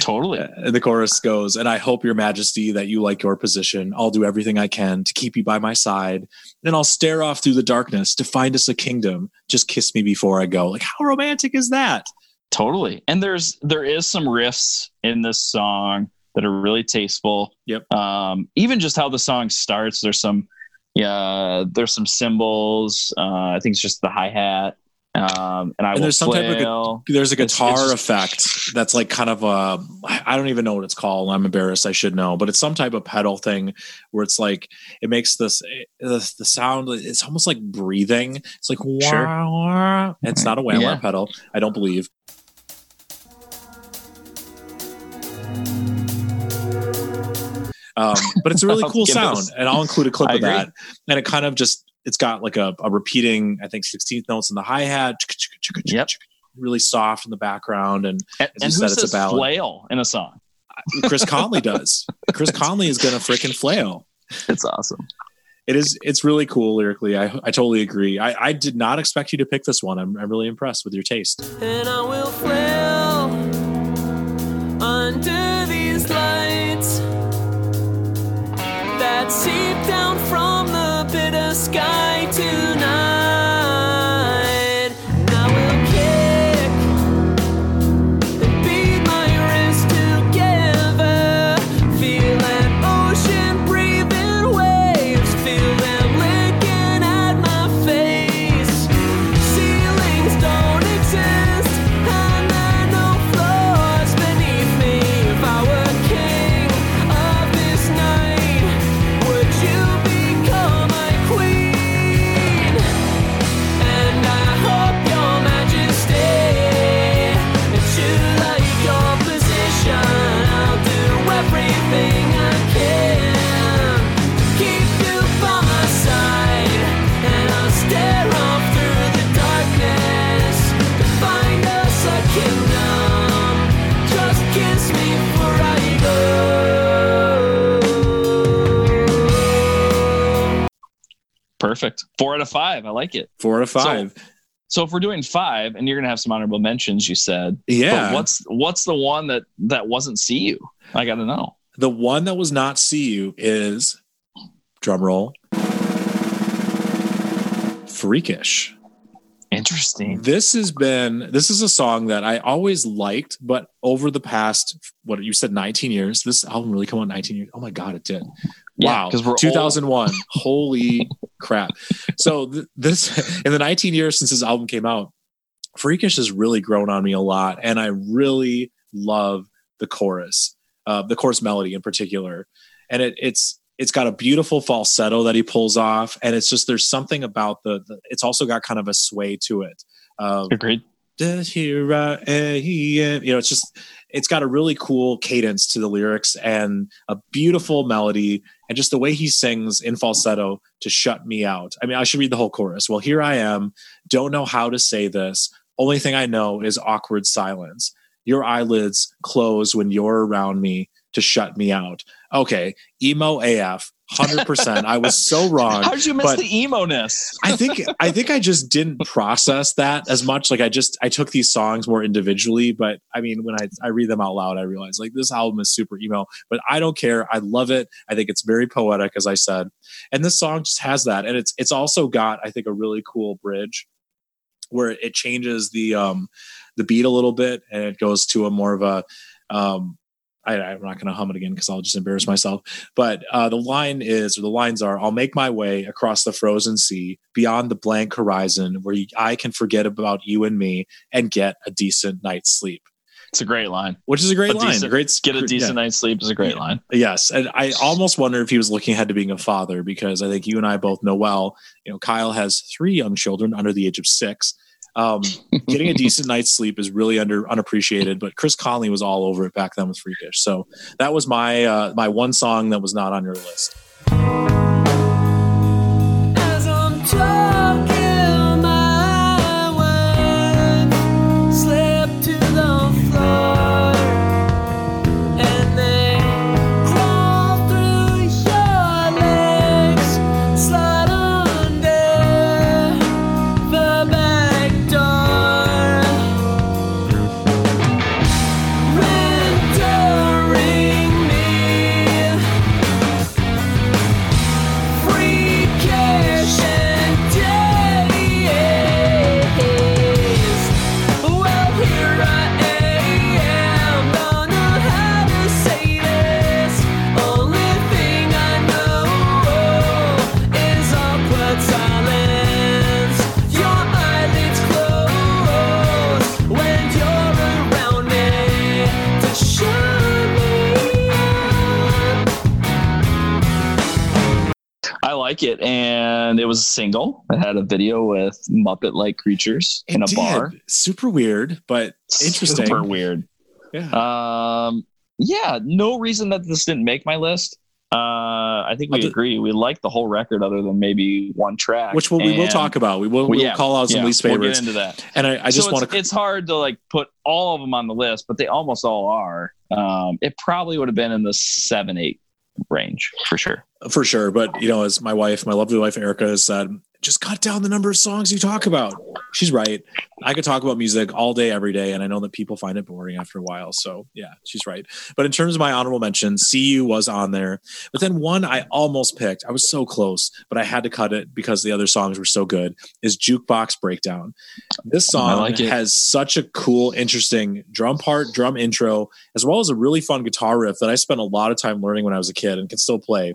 Totally. *laughs* And the chorus goes, And I hope, Your Majesty, that you like your position. I'll do everything I can to keep you by my side. And I'll stare off through the darkness to find us a kingdom. Just kiss me before I go. Like, how romantic is that? Totally. And there's there is some riffs in this song that are really tasteful. Yep. Um, even just how the song starts, there's some yeah, there's some cymbals. Uh, I think it's just the hi hat. Um, and I And will there's some type of gu- There's a It's- guitar it's- effect that's like kind of a, I don't even know what it's called. I'm embarrassed. I should know, but it's some type of pedal thing where it's like, it makes this, the, the sound, it's almost like breathing. It's like, Sure. wah, it's not a whammer Yeah. pedal. I don't believe. Um, but it's a really *laughs* cool sound, and I'll include a clip I of agree. that. And it kind of just it's got like a, a repeating, I think, 16th notes in the hi hat. Yep. Really soft in the background, and And, you and said, who it's a says ballad. flail in a song? Chris Conley does. Chris Conley is gonna freaking flail. It's awesome. It is. It's really cool lyrically. I, I totally agree. I, I did not expect you to pick this one. I'm, I'm really impressed with your taste. and I will flail the sky Perfect. Four out of five. I like it. Four out of five. So if we're doing five, and you're gonna have some honorable mentions, you said. yeah. But what's what's the one that that wasn't see you? I got to know. the one that was not see you is drum roll. Freakish. Interesting. This has been this is a song that I always liked, but over the past what you said 19 years, this album really come out 19 years. Oh my god, it did. Yeah, Wow. 'cause we're 2001. Holy crap. So th- this in the 19 years since this album came out, Freakish has really grown on me a lot and I really love the chorus. Uh, the chorus melody in particular. And it, it's it's got a beautiful falsetto that he pulls off and it's just there's something about the, the it's also got kind of a sway to it. Um, Agreed. "The here I am." you know it's just it's got a really cool cadence to the lyrics and a beautiful melody and just the way he sings in falsetto to shut me out i mean i should read the whole chorus well here i am don't know how to say this only thing i know is awkward silence your eyelids close when you're around me to shut me out okay emo af 100% i was so *laughs* wrong How did you miss the emo ness? I think I think I just didn't process that as much. Like I just I took these songs more individually, but I mean when I I read them out loud, I realize like this album is super emo, but I don't care. I love it. I think it's very poetic, as I said, and this song just has that, and it's it's also got I think a really cool bridge where it changes the um the beat a little bit and it goes to a more of a um I, I'm not going to hum it again because I'll just embarrass myself. But uh, the line is, or the lines are, I'll make my way across the frozen sea, beyond the blank horizon, where you, I can forget about you and me and get a decent night's sleep. It's a great line. Which is a great A line. decent- great, Get a yeah. decent night's sleep is a great line. Yes, and I almost wonder if he was looking ahead to being a father because I think you and I both know well. You know, Kyle has three young children under the age of six. Um, getting a decent night's sleep is really under unappreciated, but Chris Conley was all over it back then with Freakish. So that was my uh, my one song that was not on your list. Like it, and it was a single. It had a video with Muppet-like creatures in a It bar. Super weird, but interesting. Super weird. yeah. Um, yeah, no reason that this didn't make my list. Uh, I think we agree. We like the whole record, other than maybe one track, Which we'll, we will talk about. We will Well, we'll yeah, call out some yeah, least we'll favorites. get into that. and I, I just so want it's, to it's hard to like put all of them on the list, but they almost all are. Um, it probably would have been in the seven, eight range for sure. for sure. But you know, as my wife, my lovely wife Erica has said, just cut down the number of songs you talk about. She's right. I could talk about music all day, every day, and I know that people find it boring after a while. So yeah, she's right. But in terms of my honorable mentions, See You was on there. But then one I almost picked. I was so close, but I had to cut it because the other songs were so good. Is Jukebox Breakdown. This song like has such a cool, interesting drum part, drum intro, as well as a really fun guitar riff that I spent a lot of time learning when I was a kid and can still play.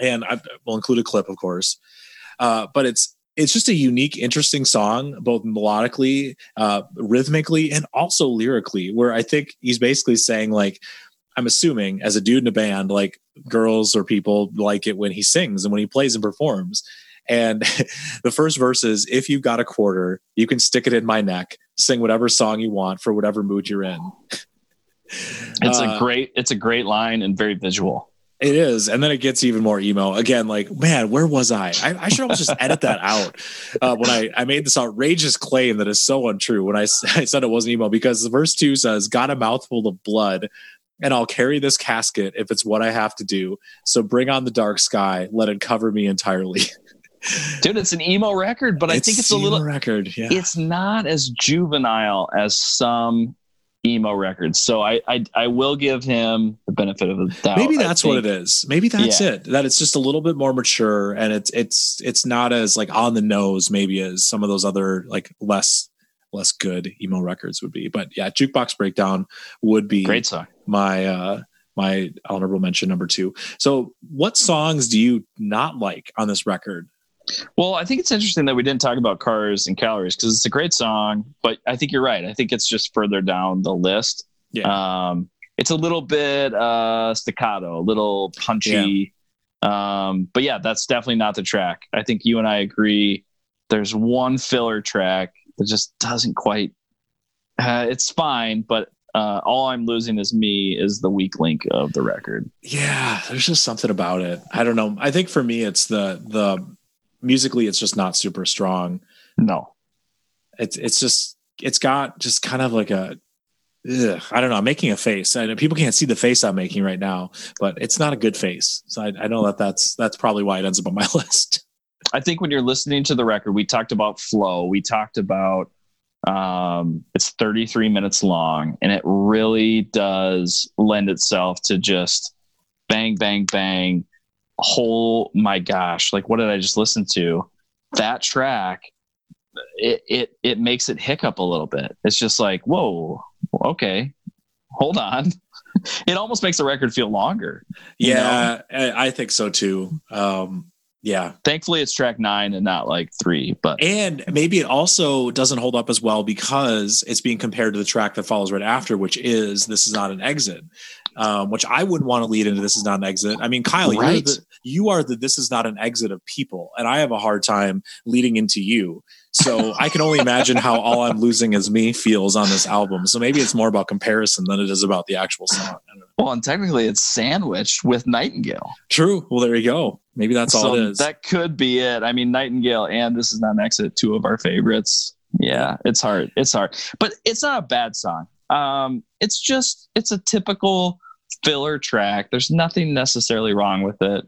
And I will include a clip, of course. Uh, but it's it's just a unique, interesting song, both melodically, uh, rhythmically, and also lyrically. Where I think he's basically saying, like, I'm assuming as a dude in a band, like girls or people like it when he sings and when he plays and performs. And *laughs* the first verse is, "If you've got a quarter, you can stick it in my neck. Sing whatever song you want for whatever mood you're in." It's Uh, a great, it's a great line and very visual. It is, and then it gets even more emo. Again, like man, where was I? I, I should almost just edit that out. Uh, when I I made this outrageous claim that is so untrue when I, *laughs* I said it wasn't emo because the verse two says, "Got a mouthful of blood, and I'll carry this casket if it's what I have to do. So bring on the dark sky, let it cover me entirely." *laughs* Dude, it's an emo record, but I think it's a little, record. Yeah, it's not as juvenile as some emo records. So I, I, I will give him the benefit of the doubt. maybe that's what it is. Maybe that's Yeah. it. That it's just a little bit more mature, and it's it's it's not as like on the nose maybe as some of those other like less less good emo records would be. But yeah, jukebox breakdown would be Great song. my uh my honorable mention number two. So, what songs do you not like on this record? Well, I think it's interesting that we didn't talk about cars and calories because it's a great song, but I think you're right. I think it's just further down the list. Yeah. Um, it's a little bit uh, staccato, a little punchy. Um, but yeah, that's definitely not the track. I think you and I agree. There's one filler track that just doesn't quite. Uh, it's fine, but uh, all I'm losing is me is the weak link of the record. Yeah, there's just something about it. I don't know. I think for me, it's the the musically, it's just not super strong. No, It's it's just it's got just kind of like a. Ugh, I don't know. I'm making a face. I know people can't see the face I'm making right now, but it's not a good face. So I, I know that that's that's probably why it ends up on my *laughs* list. I think when you're listening to the record, we talked about flow. We talked about um, it's 33 minutes long, and it really does lend itself to just bang, bang, bang. Whole my gosh, like what did I just listen to? That track, it it it makes it hiccup a little bit. It's just like, whoa, okay, hold on. *laughs* It almost makes the record feel longer. Yeah, I I think so too. Um, yeah, Thankfully, it's track nine and not like three. But And maybe it also doesn't hold up as well because it's being compared to the track that follows right after, which is This Is Not an Exit, um, which I wouldn't want to lead into This Is Not an Exit. I mean, Kyle, you're the, you are the This Is Not an Exit of people, and I have a hard time leading into you. So I can only imagine how All I'm Losing Is Me feels on this album. So maybe it's more about comparison than it is about the actual song. I don't know. well, and technically, it's sandwiched with Nightingale. True. Well, there you go. Maybe that's all so it is. that could be it. I mean, Nightingale and this is not an exit, two of our favorites. Yeah, it's hard. It's hard, but it's not a bad song. Um, it's just it's a typical filler track. There's nothing necessarily wrong with it.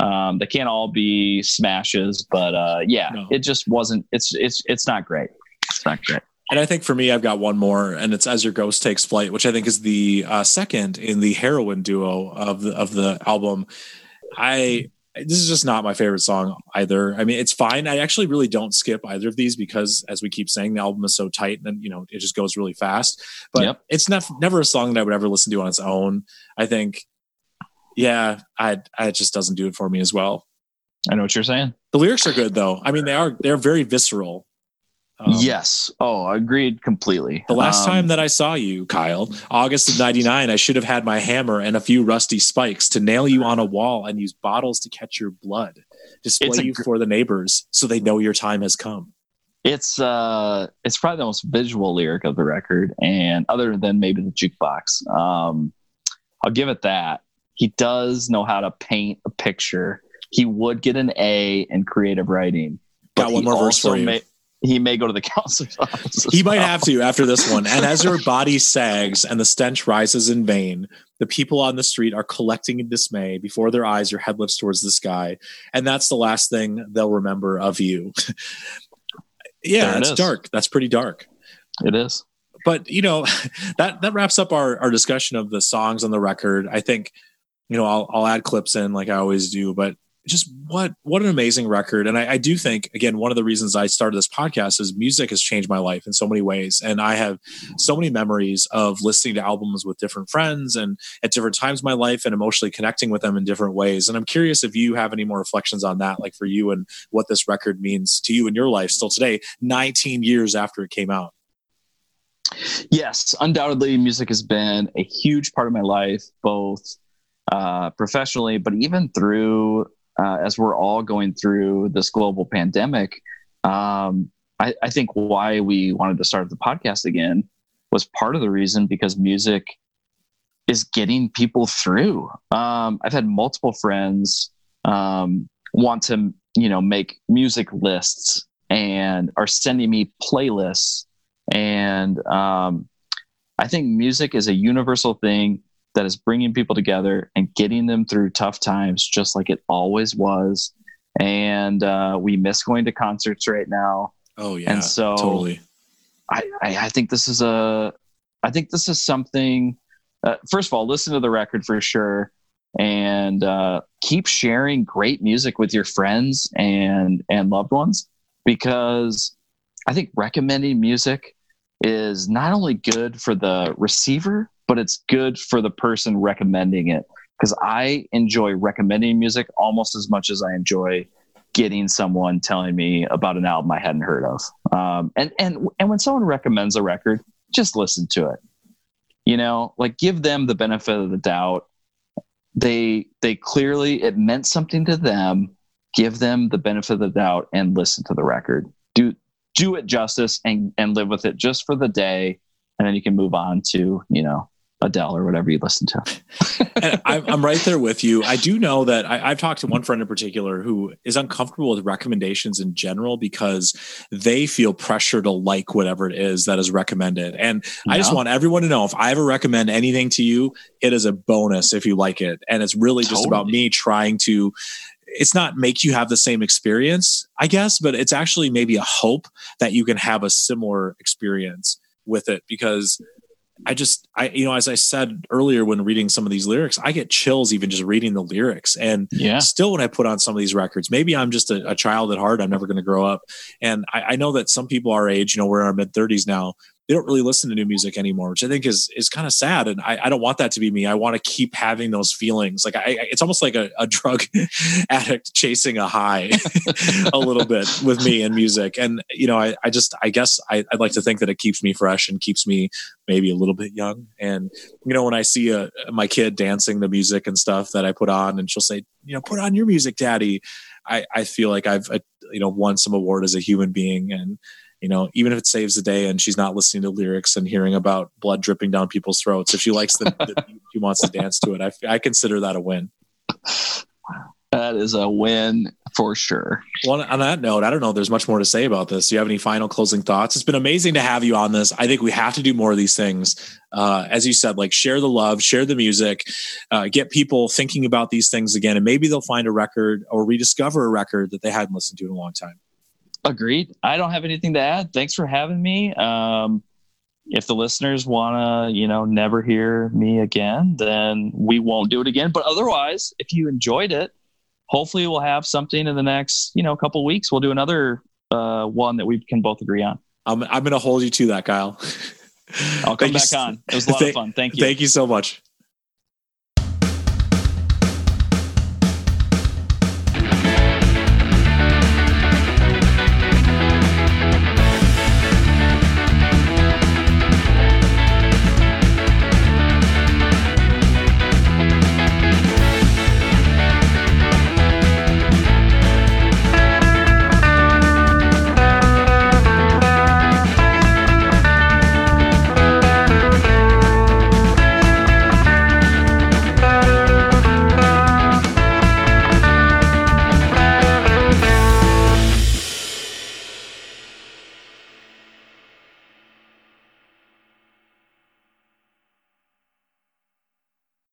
Um, they can't all be smashes, but uh, yeah, No. it just wasn't. It's it's it's not great. It's not great. And I think for me, I've got one more, and it's "As Your Ghost Takes Flight," which I think is the uh, second in the heroin duo of the of the album. I this is just not my favorite song either. I mean, it's fine. I actually really don't skip either of these because, as we keep saying, the album is so tight and you know it just goes really fast. But Yep. it's never never a song that I would ever listen to on its own. I think, yeah, I I it just doesn't do it for me as well. I know what you're saying. The lyrics are good though. I mean, they are they're very visceral. Um, yes. Oh, I agreed completely. The last Um, time that I saw you, Kyle, August of 99, I should have had my hammer and a few rusty spikes to nail you on a wall and use bottles to catch your blood. Display you gr- for the neighbors so they know your time has come. it's uh it's probably the most visual lyric of the record and other than maybe the jukebox um i'll give it that he does know how to paint a picture he would get an a in creative writing Got one more verse for you. He may go to the *laughs* counselor's office He might well. have to after this one. And as your body sags and the stench rises in vain, the people on the street are collecting in dismay. Before their eyes, your head lifts towards the sky. And that's the last thing they'll remember of you. *laughs* yeah, it it's dark. That's pretty dark. it is but you know *laughs* that that wraps up our our discussion of the songs on the record i think you know i'll, I'll add clips in like i always do but just what what an amazing record. And I, I do think again one of the reasons i started this podcast is music has changed my life in so many ways. And i have so many memories of listening to albums with different friends and at different times in my life and emotionally connecting with them in different ways. And i'm curious if you have any more reflections on that like for you and what this record means to you in your life still today 19 years after it came out. Yes undoubtedly music has been a huge part of my life both uh, professionally but even through uh, as we're all going through this global pandemic um, I, I think why we wanted to start the podcast again was part of the reason because music is getting people through. Um, i've had multiple friends um, want to you know make music lists and are sending me playlists. And um, I think music is a universal thing that is bringing people together and getting them through tough times, just like it always was. And uh, we miss going to concerts right now. oh yeah and so totally I, I, I think this is a, I think this is something. Uh, first of all, listen to the record for sure, and uh, keep sharing great music with your friends and and loved ones because I think recommending music is not only good for the receiver, but it's good for the person recommending it. Because I enjoy recommending music almost as much as I enjoy getting someone telling me about an album I hadn't heard of. Um, and and and when someone recommends a record, just listen to it. You know, like give them the benefit of the doubt. They they clearly it meant something to them. Give them the benefit of the doubt and listen to the record. Do do it justice and and live with it just for the day, and then you can move on to you know Adele or whatever you listen to. *laughs* and I'm, I'm right there with you. I do know that I, I've talked to one friend in particular who is uncomfortable with recommendations in general because they feel pressure to like whatever it is that is recommended. And I just want everyone to know if I ever recommend anything to you, it is a bonus if you like it. And it's really just about me trying to. It's not make you have the same experience, I guess, but it's actually maybe a hope that you can have a similar experience with it because I just, I, you know, as I said earlier when reading some of these lyrics, I get chills even just reading the lyrics. And Yeah. still, when I put on some of these records, maybe I'm just a, a child at heart. I'm never going to grow up. And I, I know that some people our age, you know, we're in our mid 30s now, they don't really listen to new music anymore, which I think is is kind of sad. And I, I don't want that to be me. I want to keep having those feelings. Like I, it's almost like a, a drug *laughs* addict chasing a high *laughs* a little bit with me and music. And you know, I, I just I guess I, I'd like to think that it keeps me fresh and keeps me maybe a little bit young. And you know, when I see a, my kid dancing the music and stuff that I put on, and she'll say, you know, put on your music, daddy. I, I feel like I've uh, you know won some award as a human being, and you know, even if it saves the day and she's not listening to lyrics and hearing about blood dripping down people's throats, if she likes the, the *laughs* she wants to dance to it, I, I consider that a win. That is a win for sure. Well, on that note, I don't know. There's much more to say about this. Do you have any final closing thoughts? It's been amazing to have you on this. I think we have to do more of these things. Uh, as you said, like share the love, share the music, uh, get people thinking about these things again, and maybe they'll find a record or rediscover a record that they hadn't listened to in a long time. Agreed. I don't have anything to add. Thanks for having me. Um, if the listeners want to, you know, never hear me again, then we won't do it again. But otherwise, if you enjoyed it, hopefully we'll have something in the next you know couple weeks. We'll do another uh, one that we can both agree on. I'm I'm going to hold you to that, Kyle. I'll come Thank back s- on. It was a lot Thank- of fun. Thank you. Thank you so much.